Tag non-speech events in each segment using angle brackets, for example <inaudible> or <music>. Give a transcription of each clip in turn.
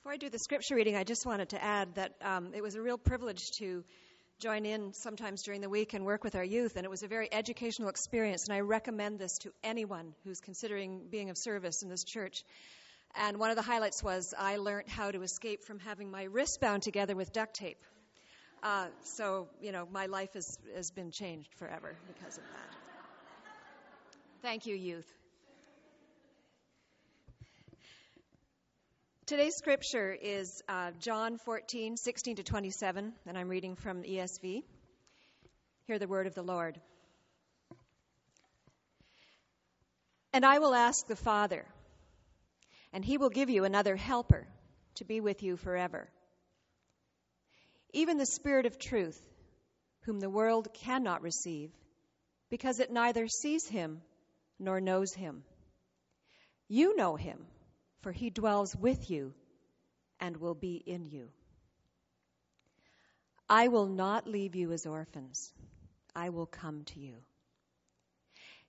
Before I do the scripture reading, I just wanted to add that um, it was a real privilege to join in sometimes during the week and work with our youth, and it was a very educational experience, and I recommend this to anyone who's considering being of service in this church. And one of the highlights was I learned how to escape from having my wrists bound together with duct tape. Uh, so, you know, my life has, has been changed forever because of that. Thank you, youth. Today's scripture is uh, John 14, 16 to 27, and I'm reading from ESV. Hear the word of the Lord. And I will ask the Father, and he will give you another helper to be with you forever. Even the Spirit of truth, whom the world cannot receive, because it neither sees him nor knows him. You know him for he dwells with you and will be in you. I will not leave you as orphans. I will come to you.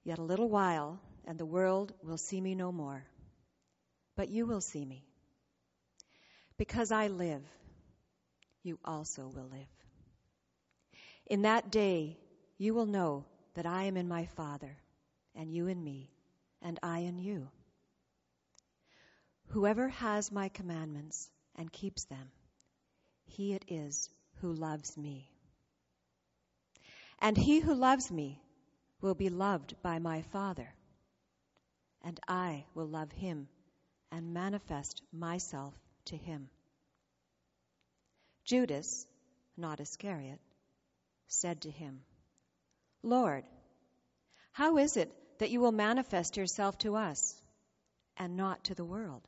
Yet a little while, and the world will see me no more. But you will see me. Because I live, you also will live. In that day, you will know that I am in my Father, and you in me, and I in you. Whoever has my commandments and keeps them, he it is who loves me. And he who loves me will be loved by my Father, and I will love him and manifest myself to him. Judas, not Iscariot, said to him, Lord, how is it that you will manifest yourself to us and not to the world?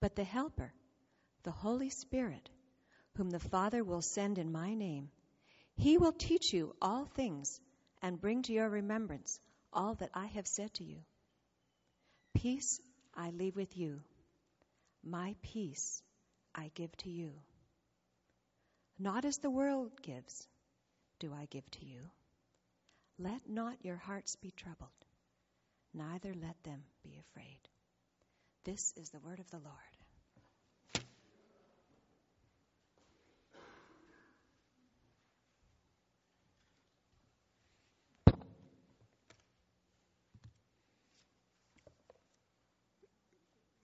But the Helper, the Holy Spirit, whom the Father will send in my name, he will teach you all things and bring to your remembrance all that I have said to you. Peace I leave with you, my peace I give to you. Not as the world gives, do I give to you. Let not your hearts be troubled, neither let them be afraid. This is the word of the Lord.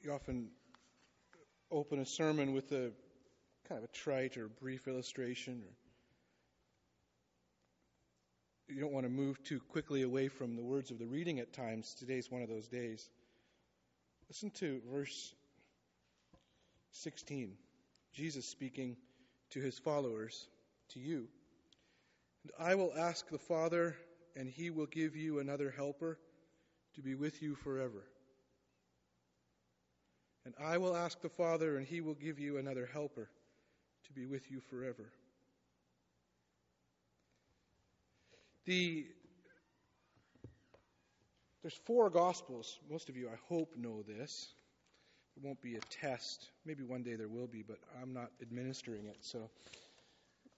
You often open a sermon with a kind of a trite or brief illustration or you don't want to move too quickly away from the words of the reading at times. Today's one of those days. Listen to verse 16. Jesus speaking to his followers, to you. And I will ask the Father, and he will give you another helper to be with you forever. And I will ask the Father, and he will give you another helper to be with you forever. The there's four Gospels. Most of you, I hope, know this. It won't be a test. Maybe one day there will be, but I'm not administering it. So,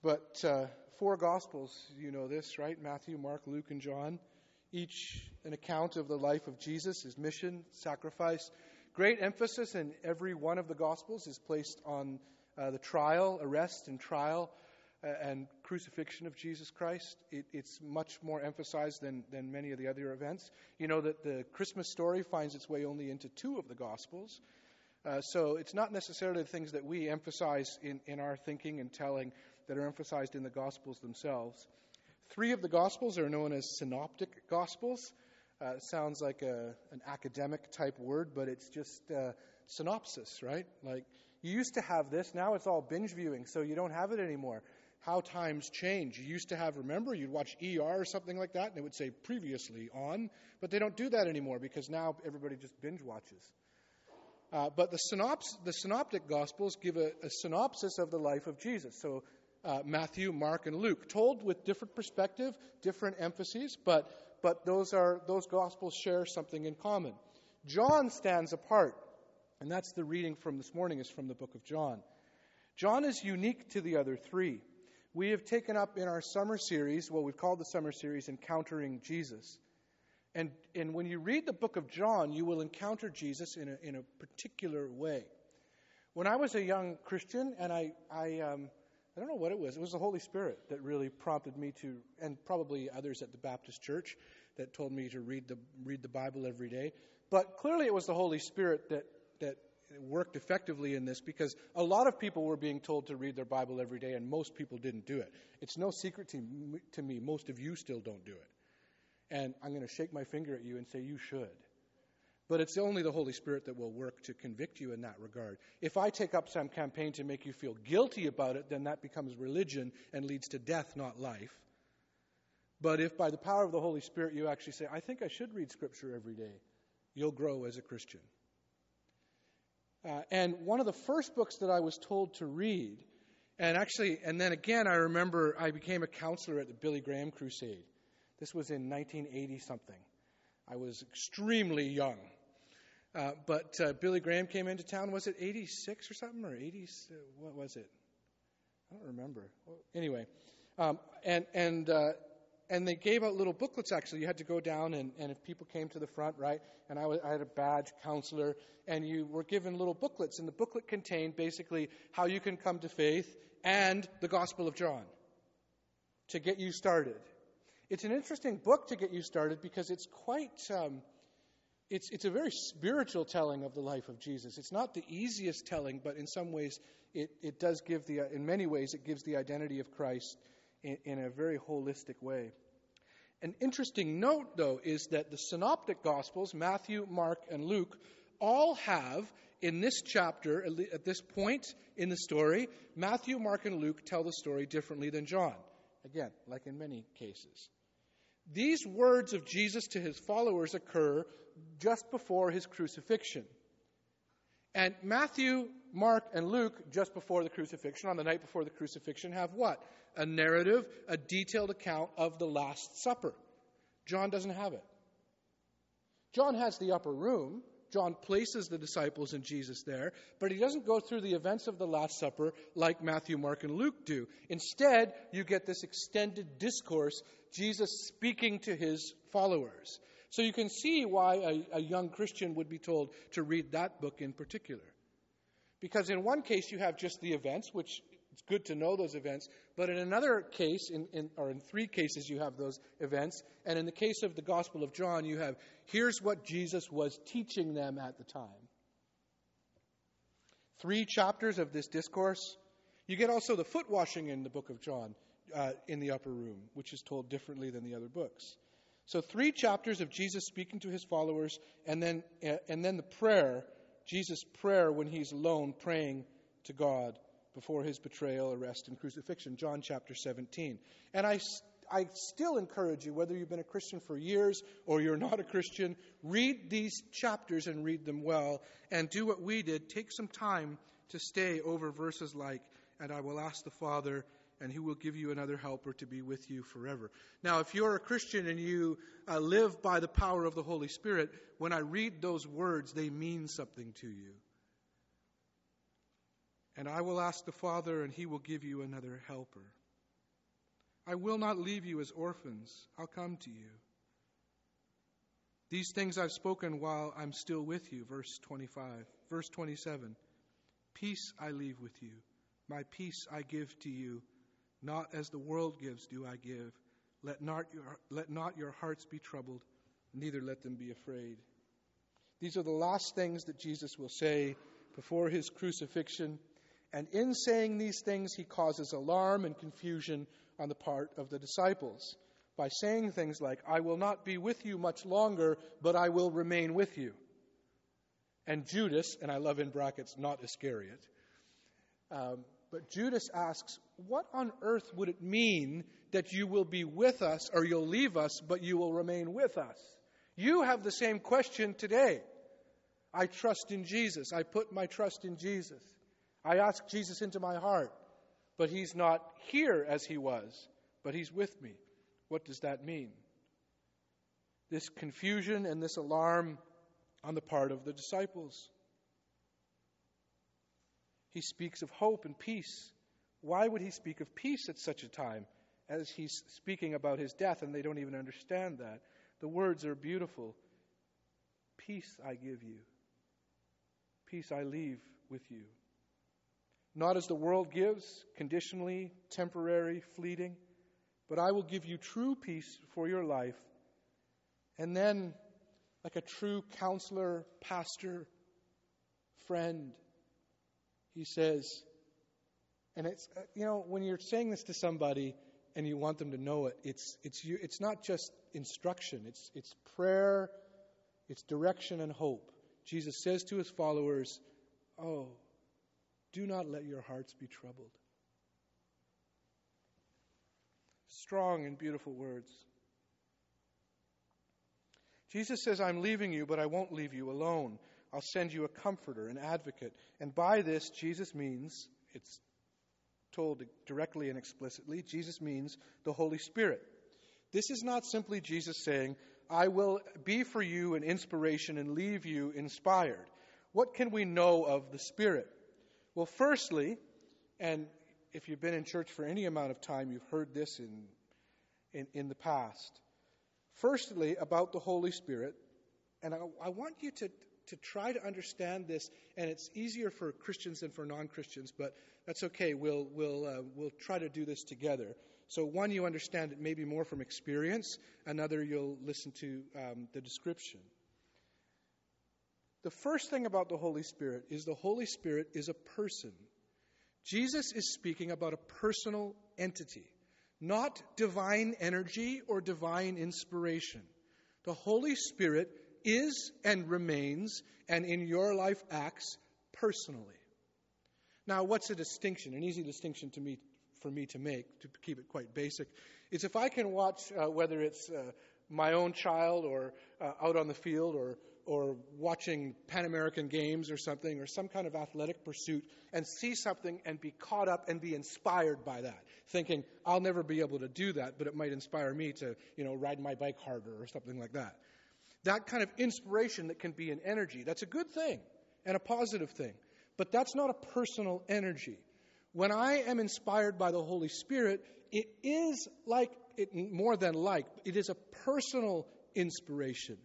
but uh, four Gospels, you know this, right? Matthew, Mark, Luke, and John. Each an account of the life of Jesus, his mission, sacrifice. Great emphasis in every one of the Gospels is placed on uh, the trial, arrest, and trial and crucifixion of Jesus Christ. It, it's much more emphasized than, than many of the other events. You know that the Christmas story finds its way only into two of the Gospels. Uh, so it's not necessarily the things that we emphasize in, in our thinking and telling that are emphasized in the Gospels themselves. Three of the Gospels are known as synoptic Gospels. Uh, sounds like a, an academic type word, but it's just uh, synopsis, right? Like you used to have this, now it's all binge viewing, so you don't have it anymore how times change. You used to have, remember, you'd watch ER or something like that, and it would say previously on, but they don't do that anymore because now everybody just binge watches. Uh, but the, synops- the synoptic gospels give a, a, synopsis of the life of Jesus. So uh, Matthew, Mark, and Luke, told with different perspective, different emphases, but but those are those gospels share something in common. John stands apart, and that's the reading from this morning is from the book of John. John is unique to the other three. We have taken up in our summer series, well, we've called the summer series Encountering Jesus. And, and when you read the book of John, you will encounter Jesus in a, in a particular way. When I was a young Christian, and I, I, um, I don't know what it was, it was the Holy Spirit that really prompted me to, and probably others at the Baptist church that told me to read the, read the Bible every day. But clearly it was the Holy Spirit that worked effectively in this because a lot of people were being told to read their Bible every day, and most people didn't do it. It's no secret to, to me, most of you still don't do it. And I'm going to shake my finger at you and say, You should. But it's only the Holy Spirit that will work to convict you in that regard. If I take up some campaign to make you feel guilty about it, then that becomes religion and leads to death, not life. But if by the power of the Holy Spirit you actually say, I think I should read Scripture every day, you'll grow as a Christian. Uh, and one of the first books that I was told to read, and actually, and then again, I remember I became a counselor at the Billy Graham Crusade. This was in 1980 something. I was extremely young. Uh, but uh, Billy Graham came into town. Was it 86 or something, or 80? What was it? I don't remember. Anyway, um, and and uh, and they gave out little booklets. Actually, you had to go down, and, and if people came to the front, right? And I, was, I had a badge counselor, and you were given little booklets, and the booklet contained basically how you can come to faith and the Gospel of John to get you started. It's an interesting book to get you started because it's quite. Um, it's, it's a very spiritual telling of the life of Jesus. It's not the easiest telling, but in some ways, it, it does give the, in many ways, it gives the identity of Christ in, in a very holistic way. An interesting note, though, is that the synoptic gospels, Matthew, Mark, and Luke, all have in this chapter, at this point in the story, Matthew, Mark, and Luke tell the story differently than John. Again, like in many cases. These words of Jesus to his followers occur just before his crucifixion. And Matthew, Mark, and Luke, just before the crucifixion, on the night before the crucifixion, have what? A narrative, a detailed account of the Last Supper. John doesn't have it. John has the upper room. John places the disciples and Jesus there, but he doesn't go through the events of the Last Supper like Matthew, Mark, and Luke do. Instead, you get this extended discourse, Jesus speaking to his followers. So you can see why a, a, young Christian would be told to read that book in particular. Because in one case you have just the events, which it's good to know those events, but in another case, in, in, or in three cases, you have those events. And in the case of the Gospel of John, you have here's what Jesus was teaching them at the time. Three chapters of this discourse. You get also the foot washing in the book of John uh, in the upper room, which is told differently than the other books. So three chapters of Jesus speaking to his followers, and then and then the prayer, Jesus' prayer when he's alone praying to God before his betrayal, arrest, and crucifixion. John chapter 17. And I I still encourage you, whether you've been a Christian for years or you're not a Christian, read these chapters and read them well, and do what we did. Take some time to stay over verses like, And I will ask the Father, and he will give you another helper to be with you forever. Now, if you're a Christian and you uh, live by the power of the Holy Spirit, when I read those words, they mean something to you. And I will ask the Father, and he will give you another helper. I will not leave you as orphans. I'll come to you. These things I've spoken while I'm still with you. Verse 25. Verse 27. Peace I leave with you. My peace I give to you. Not as the world gives do I give. Let not your, let not your hearts be troubled, neither let them be afraid. These are the last things that Jesus will say before his crucifixion. And in saying these things, he causes alarm and confusion on the part of the disciples by saying things like, I will not be with you much longer, but I will remain with you. And Judas, and I love in brackets, not Iscariot, um, but Judas asks, What on earth would it mean that you will be with us or you'll leave us, but you will remain with us? You have the same question today. I trust in Jesus. I put my trust in Jesus. I ask Jesus into my heart, but he's not here as he was, but he's with me. What does that mean? This confusion and this alarm on the part of the disciples. He speaks of hope and peace. Why would he speak of peace at such a time as he's speaking about his death and they don't even understand that? The words are beautiful. Peace I give you, peace I leave with you. Not as the world gives, conditionally, temporary, fleeting, but I will give you true peace for your life. And then, like a true counselor, pastor, friend, he says, and it's, uh, you know, when you're saying this to somebody and you want them to know it, it's, it's, you, it's not just instruction, it's, it's prayer, it's direction and hope. Jesus says to his followers, Oh, do not let your hearts be troubled. Strong and beautiful words. Jesus says, I'm leaving you, but I won't leave you alone. I'll send you a comforter, an advocate. And by this, Jesus means, it's told directly and explicitly, Jesus means the Holy Spirit. This is not simply Jesus saying, I will be for you an inspiration and leave you inspired. What can we know of the Spirit? Well, firstly, and if you've been in church for any amount of time, you've heard this in, in, in the past. Firstly, about the Holy Spirit, and I, I want you to, to try to understand this, and it's easier for Christians than for non Christians, but that's okay. We'll, we'll, uh, we'll try to do this together. So, one, you understand it maybe more from experience, another, you'll listen to um, the description. The first thing about the Holy Spirit is the Holy Spirit is a person. Jesus is speaking about a personal entity, not divine energy or divine inspiration. The Holy Spirit is and remains, and in your life acts personally. Now, what's a distinction? An easy distinction to me for me to make, to keep it quite basic, is if I can watch uh, whether it's uh, my own child or uh, out on the field or or watching Pan American Games or something, or some kind of athletic pursuit, and see something and be caught up and be inspired by that, thinking, I'll never be able to do that, but it might inspire me to, you know, ride my bike harder or something like that. That kind of inspiration that can be an energy, that's a good thing and a positive thing. But that's not a personal energy. When I am inspired by the Holy Spirit, it is like, it, more than like, it is a personal inspiration.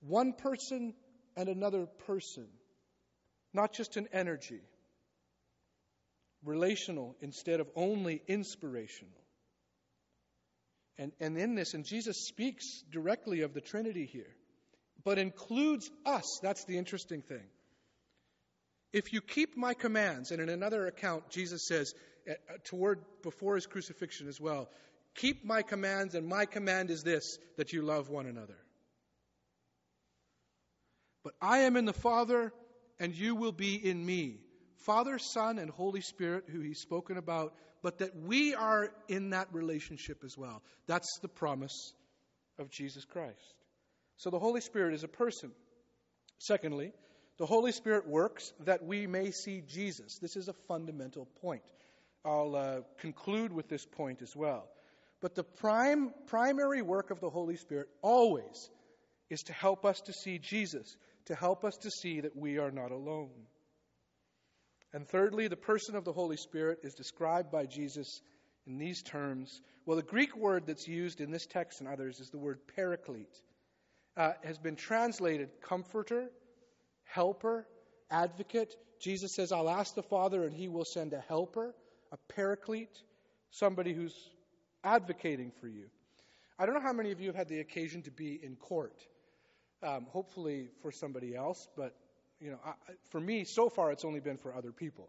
One person and another person, not just an energy. Relational instead of only inspirational. And, and in this, and Jesus speaks directly of the Trinity here, but includes us. That's the interesting thing. If you keep my commands, and in another account, Jesus says, uh, toward before his crucifixion as well, keep my commands, and my command is this that you love one another. But I am in the Father, and you will be in me. Father, Son, and Holy Spirit, who he's spoken about, but that we are in that relationship as well. That's the promise of Jesus Christ. So the Holy Spirit is a person. Secondly, the Holy Spirit works that we may see Jesus. This is a fundamental point. I'll uh, conclude with this point as well. But the prime, primary work of the Holy Spirit always is to help us to see Jesus, to help us to see that we are not alone. And thirdly, the person of the Holy Spirit is described by Jesus in these terms. Well, the Greek word that's used in this text and others is the word paraclete. Uh, has been translated comforter, helper, advocate. Jesus says, I'll ask the Father and he will send a helper, a paraclete, somebody who's advocating for you. I don't know how many of you have had the occasion to be in court. Um, hopefully for somebody else, but you know, I, for me, so far it's only been for other people.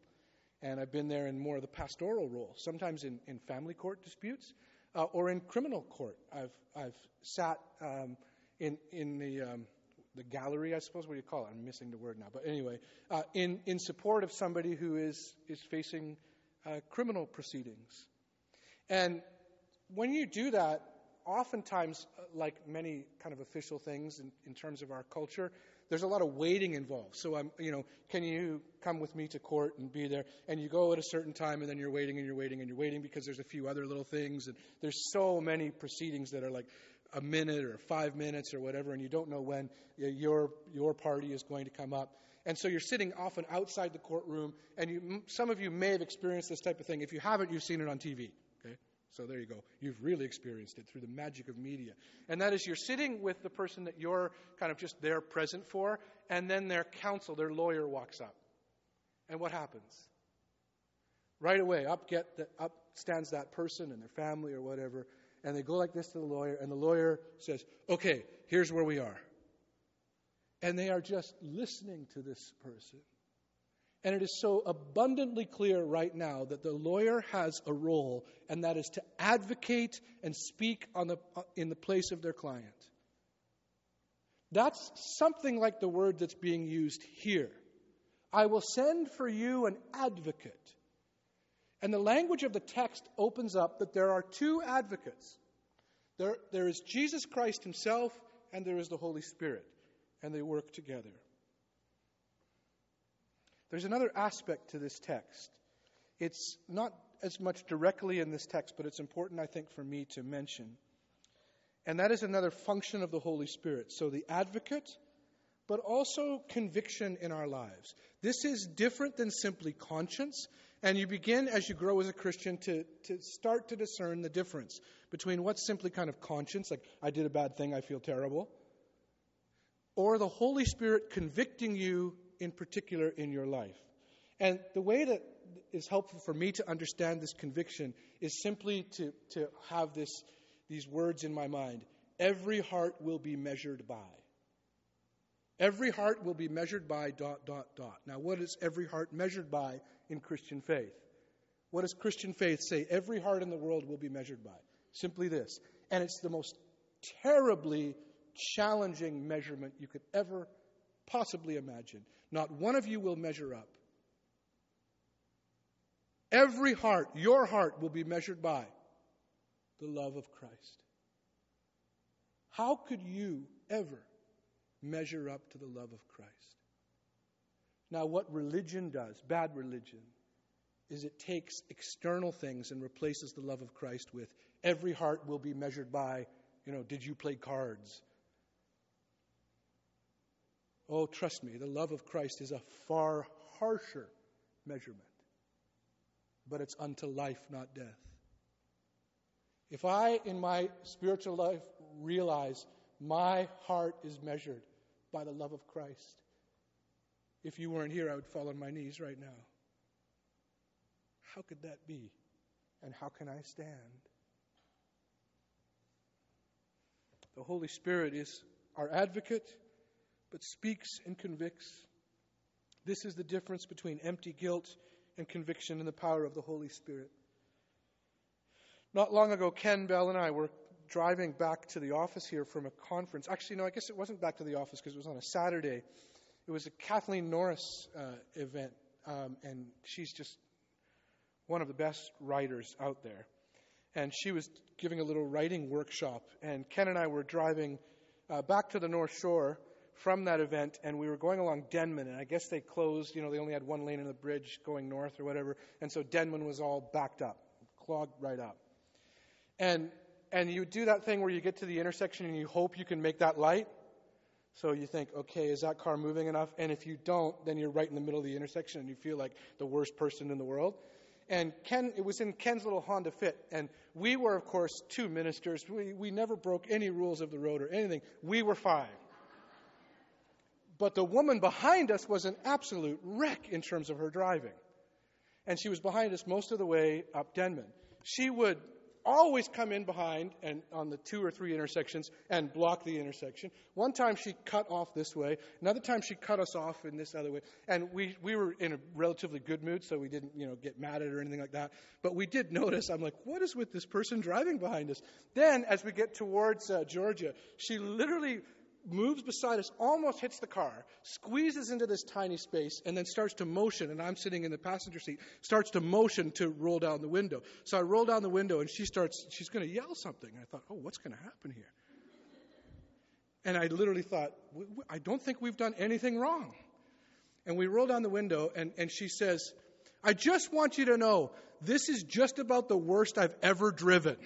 And I've been there in more of the pastoral role, sometimes in, in family court disputes uh, or in criminal court. I've, I've sat um, in, in the, um, the gallery, I suppose. What do you call it? I'm missing the word now. But anyway, uh, in, in support of somebody who is, is facing uh, criminal proceedings. And when you do that, oftentimes, uh, like many kind of official things in, in terms of our culture, there's a lot of waiting involved. So I'm, you know, can you come with me to court and be there? And you go at a certain time, and then you're waiting and you're waiting and you're waiting because there's a few other little things, and there's so many proceedings that are like a minute or five minutes or whatever, and you don't know when your your party is going to come up. And so you're sitting often outside the courtroom, and you, some of you may have experienced this type of thing. If you haven't, you've seen it on TV. So there you go. You've really experienced it through the magic of media. And that is you're sitting with the person that you're kind of just there present for, and then their counsel, their lawyer walks up. And what happens? Right away, up get the, up stands that person and their family or whatever, and they go like this to the lawyer, and the lawyer says, "Okay, here's where we are." And they are just listening to this person. And it is so abundantly clear right now that the lawyer has a role, and that is to advocate and speak the, in the place of their client. That's something like the word that's being used here. I will send for you an advocate. And the language of the text opens up that there are two advocates there, there is Jesus Christ himself, and there is the Holy Spirit, and they work together. There's another aspect to this text. It's not as much directly in this text, but it's important, I think, for me to mention. And that is another function of the Holy Spirit. So the advocate, but also conviction in our lives. This is different than simply conscience. And you begin, as you grow as a Christian, to, to start to discern the difference between what's simply kind of conscience, like, I did a bad thing, I feel terrible, or the Holy Spirit convicting you in particular in your life. And the way that is helpful for me to understand this conviction is simply to, to have this, these words in my mind. Every heart will be measured by. Every heart will be measured by dot, dot, dot. Now, what is every heart measured by in Christian faith? What does Christian faith say? Every heart in the world will be measured by. Simply this. And it's the most terribly challenging measurement you could ever possibly imagine. Not one of you will measure up. Every heart, your heart, will be measured by the love of Christ. How could you ever measure up to the love of Christ? Now, what religion does, bad religion, is it takes external things and replaces the love of Christ with every heart will be measured by, you know, did you play cards? Oh, trust me, the love of Christ is a far harsher measurement. But it's unto life, not death. If I, in my spiritual life, realize my heart is measured by the love of Christ, if you weren't here, I would fall on my knees right now. How could that be? And how can I stand? The Holy Spirit is our advocate but speaks and convicts. This is the difference between empty guilt and conviction and the power of the Holy Spirit. Not long ago, Ken Bell and I were driving back to the office here from a conference. Actually, no, I guess it wasn't back to the office because it was on a Saturday. It was a Kathleen Norris uh, event, um, and she's just one of the best writers out there. And she was giving a little writing workshop, and Ken and I were driving uh, back to the North Shore from that event, and we were going along Denman, and I guess they closed, you know, they only had one lane in the bridge going north or whatever, and so Denman was all backed up, clogged right up. And and you do that thing where you get to the intersection and you hope you can make that light. So you think, okay, is that car moving enough? And if you don't, then you're right in the middle of the intersection and you feel like the worst person in the world. And Ken, it was in Ken's little Honda Fit. And we were, of course, two ministers. We, we never broke any rules of the road or anything. We were fine. But the woman behind us was an absolute wreck in terms of her driving. And she was behind us most of the way up Denman. She would always come in behind and on the two or three intersections and block the intersection. One time she cut off this way. Another time she cut us off in this other way. And we, we were in a relatively good mood, so we didn't, you know, get mad at her or anything like that. But we did notice, I'm like, what is with this person driving behind us? Then, as we get towards uh, Georgia, she literally moves beside us, almost hits the car, squeezes into this tiny space, and then starts to motion. And I'm sitting in the passenger seat, starts to motion to roll down the window. So I roll down the window, and she starts, she's going to yell something. And I thought, oh, what's going to happen here? And I literally thought, I don't think we've done anything wrong. And we roll down the window, and, and she says, I just want you to know this is just about the worst I've ever driven.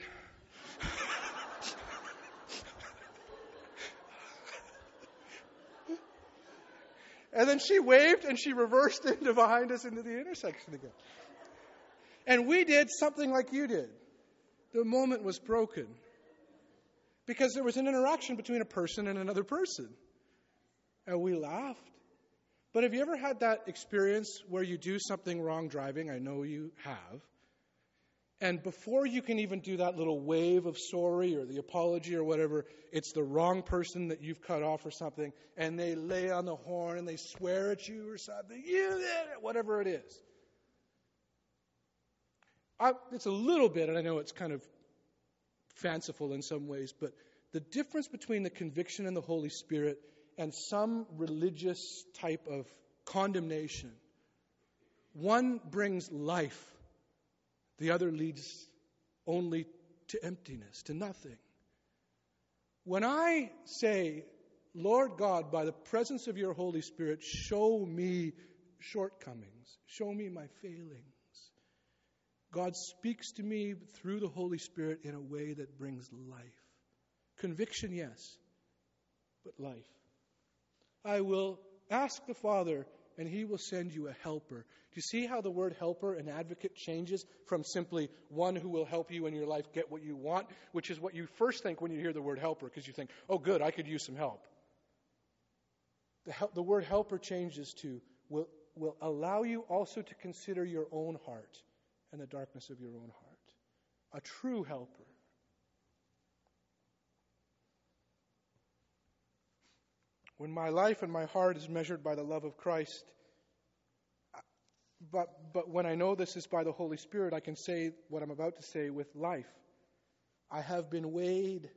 And then she waved and she reversed <laughs> into behind us into the intersection again. And we did something like you did. The moment was broken because there was an interaction between a person and another person. And we laughed. But have you ever had that experience where you do something wrong driving? I know you have. And before you can even do that little wave of sorry or the apology or whatever, it's the wrong person that you've cut off or something, and they lay on the horn and they swear at you or something. You did it, whatever it is. I, it's a little bit, and I know it's kind of fanciful in some ways, but the difference between the conviction and the Holy Spirit and some religious type of condemnation one brings life, the other leads only to emptiness, to nothing. When I say, Lord God, by the presence of your Holy Spirit, show me shortcomings, show me my failings, God speaks to me through the Holy Spirit in a way that brings life. Conviction, yes, but life. I will ask the Father, and he will send you a helper. Do you see how the word helper and advocate changes from simply one who will help you in your life get what you want, which is what you first think when you hear the word helper, because you think, oh, good, I could use some help. The, the word helper changes to will, will allow you also to consider your own heart and the darkness of your own heart. A true helper. When my life and my heart is measured by the love of Christ, but, but when I know this is by the Holy Spirit, I can say what I'm about to say with life. I have been weighed,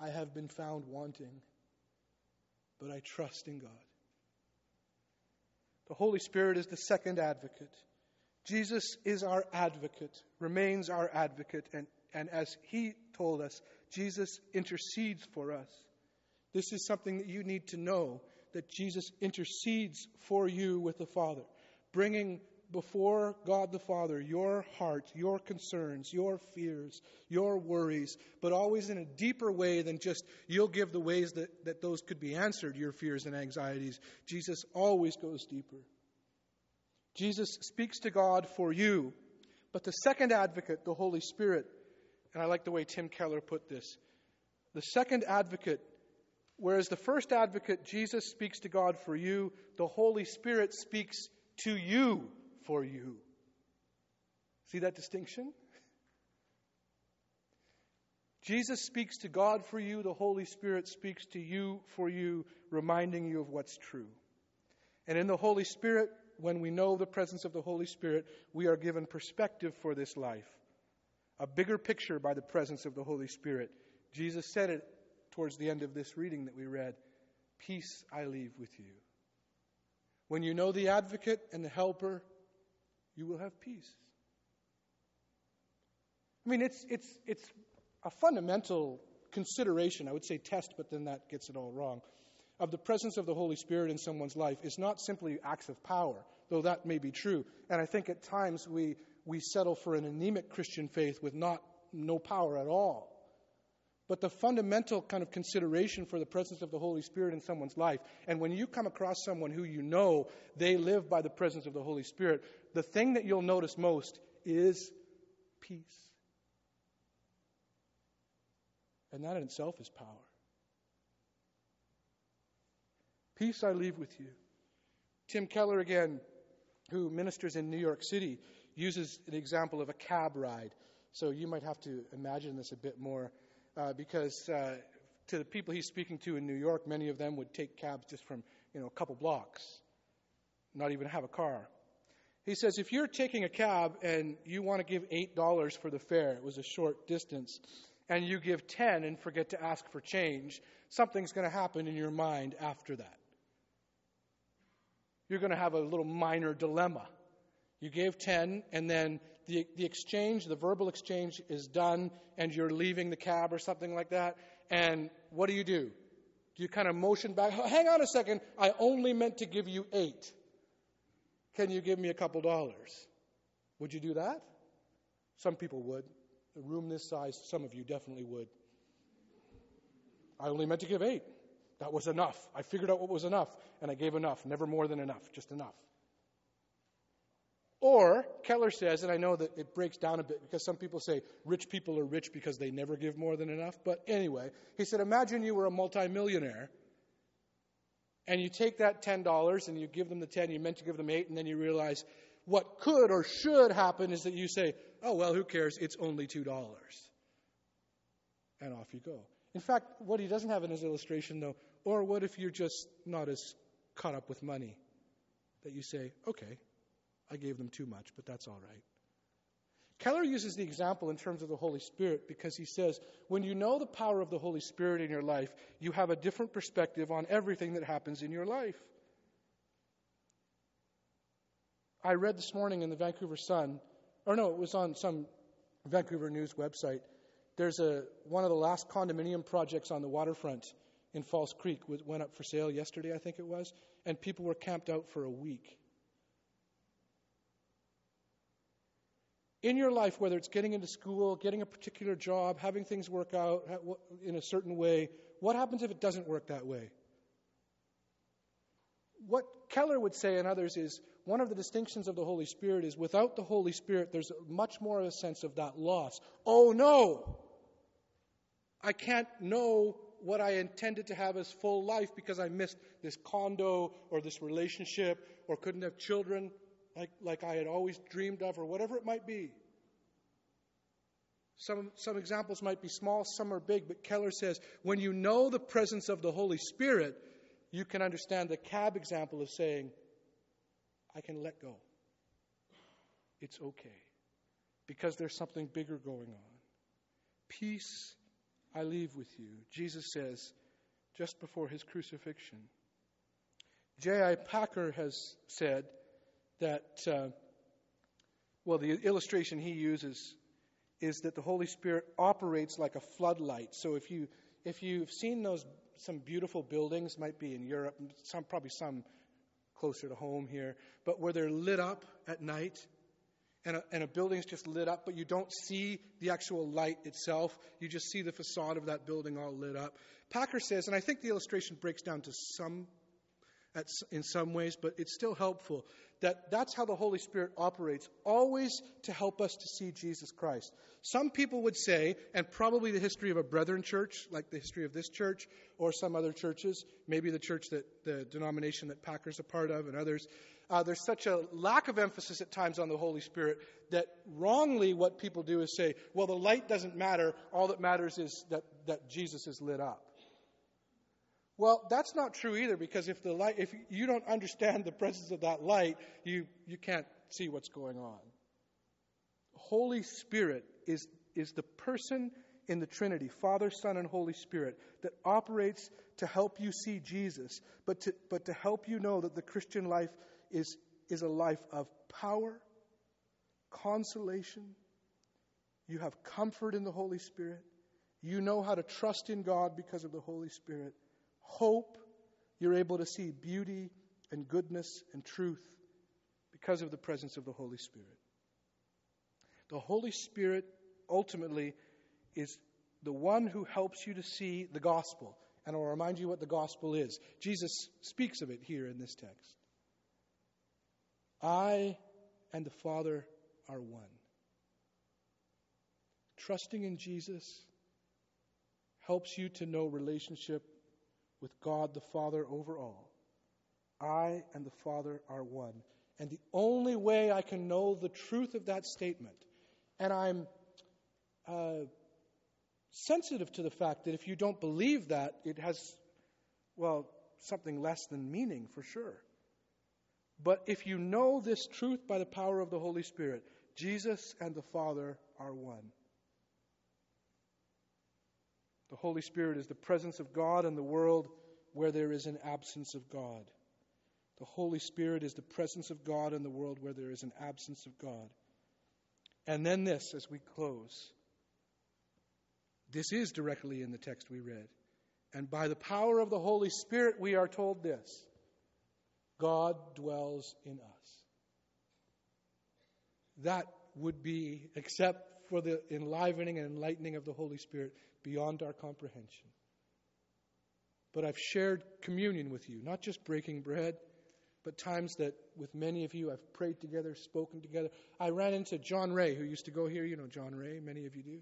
I have been found wanting, but I trust in God. The Holy Spirit is the second advocate. Jesus is our advocate, remains our advocate, and, and as he told us, Jesus intercedes for us. This is something that you need to know that Jesus intercedes for you with the Father, bringing before God the Father your heart, your concerns, your fears, your worries, but always in a deeper way than just you'll give the ways that, that those could be answered, your fears and anxieties. Jesus always goes deeper. Jesus speaks to God for you. But the second advocate, the Holy Spirit, and I like the way Tim Keller put this the second advocate, whereas the first advocate, Jesus speaks to God for you, the Holy Spirit speaks to you for you. See that distinction? Jesus speaks to God for you, the Holy Spirit speaks to you for you, reminding you of what's true. And in the Holy Spirit, when we know the presence of the Holy Spirit, we are given perspective for this life. A bigger picture by the presence of the Holy Spirit. Jesus said it towards the end of this reading that we read Peace I leave with you. When you know the advocate and the helper, you will have peace. I mean, it's, it's, it's a fundamental consideration. I would say test, but then that gets it all wrong of the presence of the Holy Spirit in someone's life is not simply acts of power, though that may be true. And I think at times we, we settle for an anemic Christian faith with not no power at all. But the fundamental kind of consideration for the presence of the Holy Spirit in someone's life, and when you come across someone who you know they live by the presence of the Holy Spirit, the thing that you'll notice most is peace. And that in itself is power. Peace I leave with you. Tim Keller, again, who ministers in New York City, uses an example of a cab ride. So you might have to imagine this a bit more uh, because uh, to the people he's speaking to in New York, many of them would take cabs just from you know a couple blocks, not even have a car. He says if you're taking a cab and you want to give eight dollars for the fare, it was a short distance, and you give ten and forget to ask for change, something's going to happen in your mind after that you're going to have a little minor dilemma. You gave 10, and then the, the exchange, the verbal exchange is done, and you're leaving the cab or something like that. And what do you do? Do you kind of motion back? Hang on a second. I only meant to give you eight. Can you give me a couple dollars? Would you do that? Some people would. A room this size, some of you definitely would. I only meant to give eight. That was enough. I figured out what was enough, and I gave enough. Never more than enough, just enough. Or, Keller says, and I know that it breaks down a bit because some people say rich people are rich because they never give more than enough. But anyway, he said, imagine you were a multimillionaire and you take that $10 and you give them the 10, you meant to give them 8, and then you realize what could or should happen is that you say, oh, well, who cares? It's only $2. And off you go. In fact, what he doesn't have in his illustration, though, or what if you're just not as caught up with money that you say, okay, I gave them too much, but that's all right. Keller uses the example in terms of the Holy Spirit because he says, when you know the power of the Holy Spirit in your life, you have a different perspective on everything that happens in your life. I read this morning in the Vancouver Sun, or no, it was on some Vancouver News website. There's a one of the last condominium projects on the waterfront in False Creek went up for sale yesterday, I think it was, and people were camped out for a week. In your life, whether it's getting into school, getting a particular job, having things work out in a certain way, what happens if it doesn't work that way? What Keller would say and others is one of the distinctions of the Holy Spirit is without the Holy Spirit, there's much more of a sense of that loss. Oh no! I can't know what I intended to have as full life because I missed this condo or this relationship or couldn't have children like, like I had always dreamed of, or whatever it might be. Some, some examples might be small, some are big, but Keller says when you know the presence of the Holy Spirit, you can understand the cab example of saying, I can let go. It's okay. Because there's something bigger going on. Peace I leave with you, Jesus says just before his crucifixion. J.I. Packer has said, that, uh, well, the illustration he uses is that the Holy Spirit operates like a floodlight. So if you if you've seen those some beautiful buildings, might be in Europe, some probably some closer to home here, but where they're lit up at night, and a, and a building's just lit up, but you don't see the actual light itself. You just see the facade of that building all lit up. Packer says, and I think the illustration breaks down to some at, in some ways, but it's still helpful that that's how the Holy Spirit operates, always to help us to see Jesus Christ. Some people would say, and probably the history of a brethren church, like the history of this church or some other churches, maybe the church that the denomination that Packer's a part of and others, uh, there's such a lack of emphasis at times on the Holy Spirit that wrongly what people do is say, well, the light doesn't matter. All that matters is that, that Jesus is lit up. Well, that's not true either because if the light, if you don't understand the presence of that light, you, you can't see what's going on. Holy Spirit is, is the person in the Trinity, Father, Son, and Holy Spirit, that operates to help you see Jesus, but to, but to help you know that the Christian life is, is a life of power, consolation. You have comfort in the Holy Spirit. You know how to trust in God because of the Holy Spirit hope, you're able to see beauty and goodness and truth because of the presence of the Holy Spirit. The Holy Spirit ultimately is the one who helps you to see the gospel. And I'll remind you what the gospel is. Jesus speaks of it here in this text. I and the Father are one. Trusting in Jesus helps you to know relationship with God the Father over all. I and the Father are one. And the only way I can know the truth of that statement, and I'm uh, sensitive to the fact that if you don't believe that, it has, well, something less than meaning for sure. But if you know this truth by the power of the Holy Spirit, Jesus and the Father are one. The Holy Spirit is the presence of God in the world where there is an absence of God. The Holy Spirit is the presence of God in the world where there is an absence of God. And then this, as we close. This is directly in the text we read. And by the power of the Holy Spirit, we are told this God dwells in us. That would be, except for the enlivening and enlightening of the Holy Spirit, beyond our comprehension. But I've shared communion with you, not just breaking bread, but times that with many of you I've prayed together, spoken together. I ran into John Ray, who used to go here. You know John Ray, many of you do.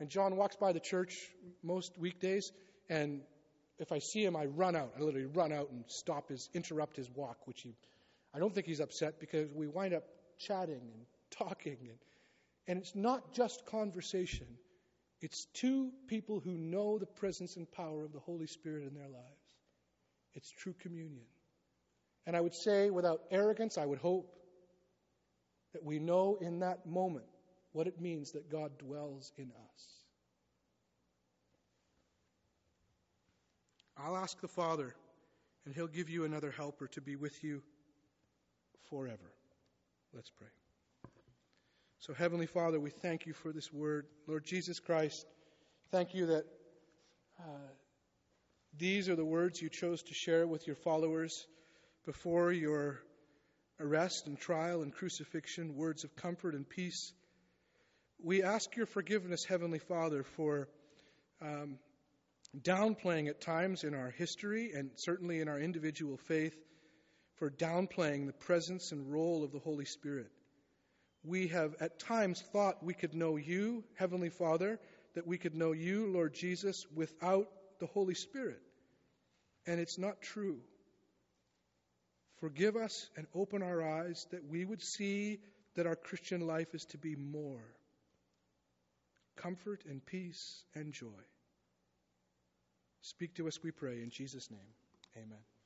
And John walks by the church most weekdays, and if I see him, I run out. I literally run out and stop his, interrupt his walk, which he, I don't think he's upset because we wind up chatting and talking. And, and it's not just conversation, it's two people who know the presence and power of the Holy Spirit in their lives. It's true communion. And I would say, without arrogance, I would hope that we know in that moment what it means that God dwells in us. I'll ask the Father, and He'll give you another helper to be with you forever. Let's pray. So, Heavenly Father, we thank you for this word. Lord Jesus Christ, thank you that uh, these are the words you chose to share with your followers before your arrest and trial and crucifixion, words of comfort and peace. We ask your forgiveness, Heavenly Father, for um, downplaying at times in our history and certainly in our individual faith, for downplaying the presence and role of the Holy Spirit we have at times thought we could know you, Heavenly Father, that we could know you, Lord Jesus, without the Holy Spirit. And it's not true. Forgive us and open our eyes that we would see that our Christian life is to be more comfort and peace and joy. Speak to us, we pray, in Jesus' name. Amen.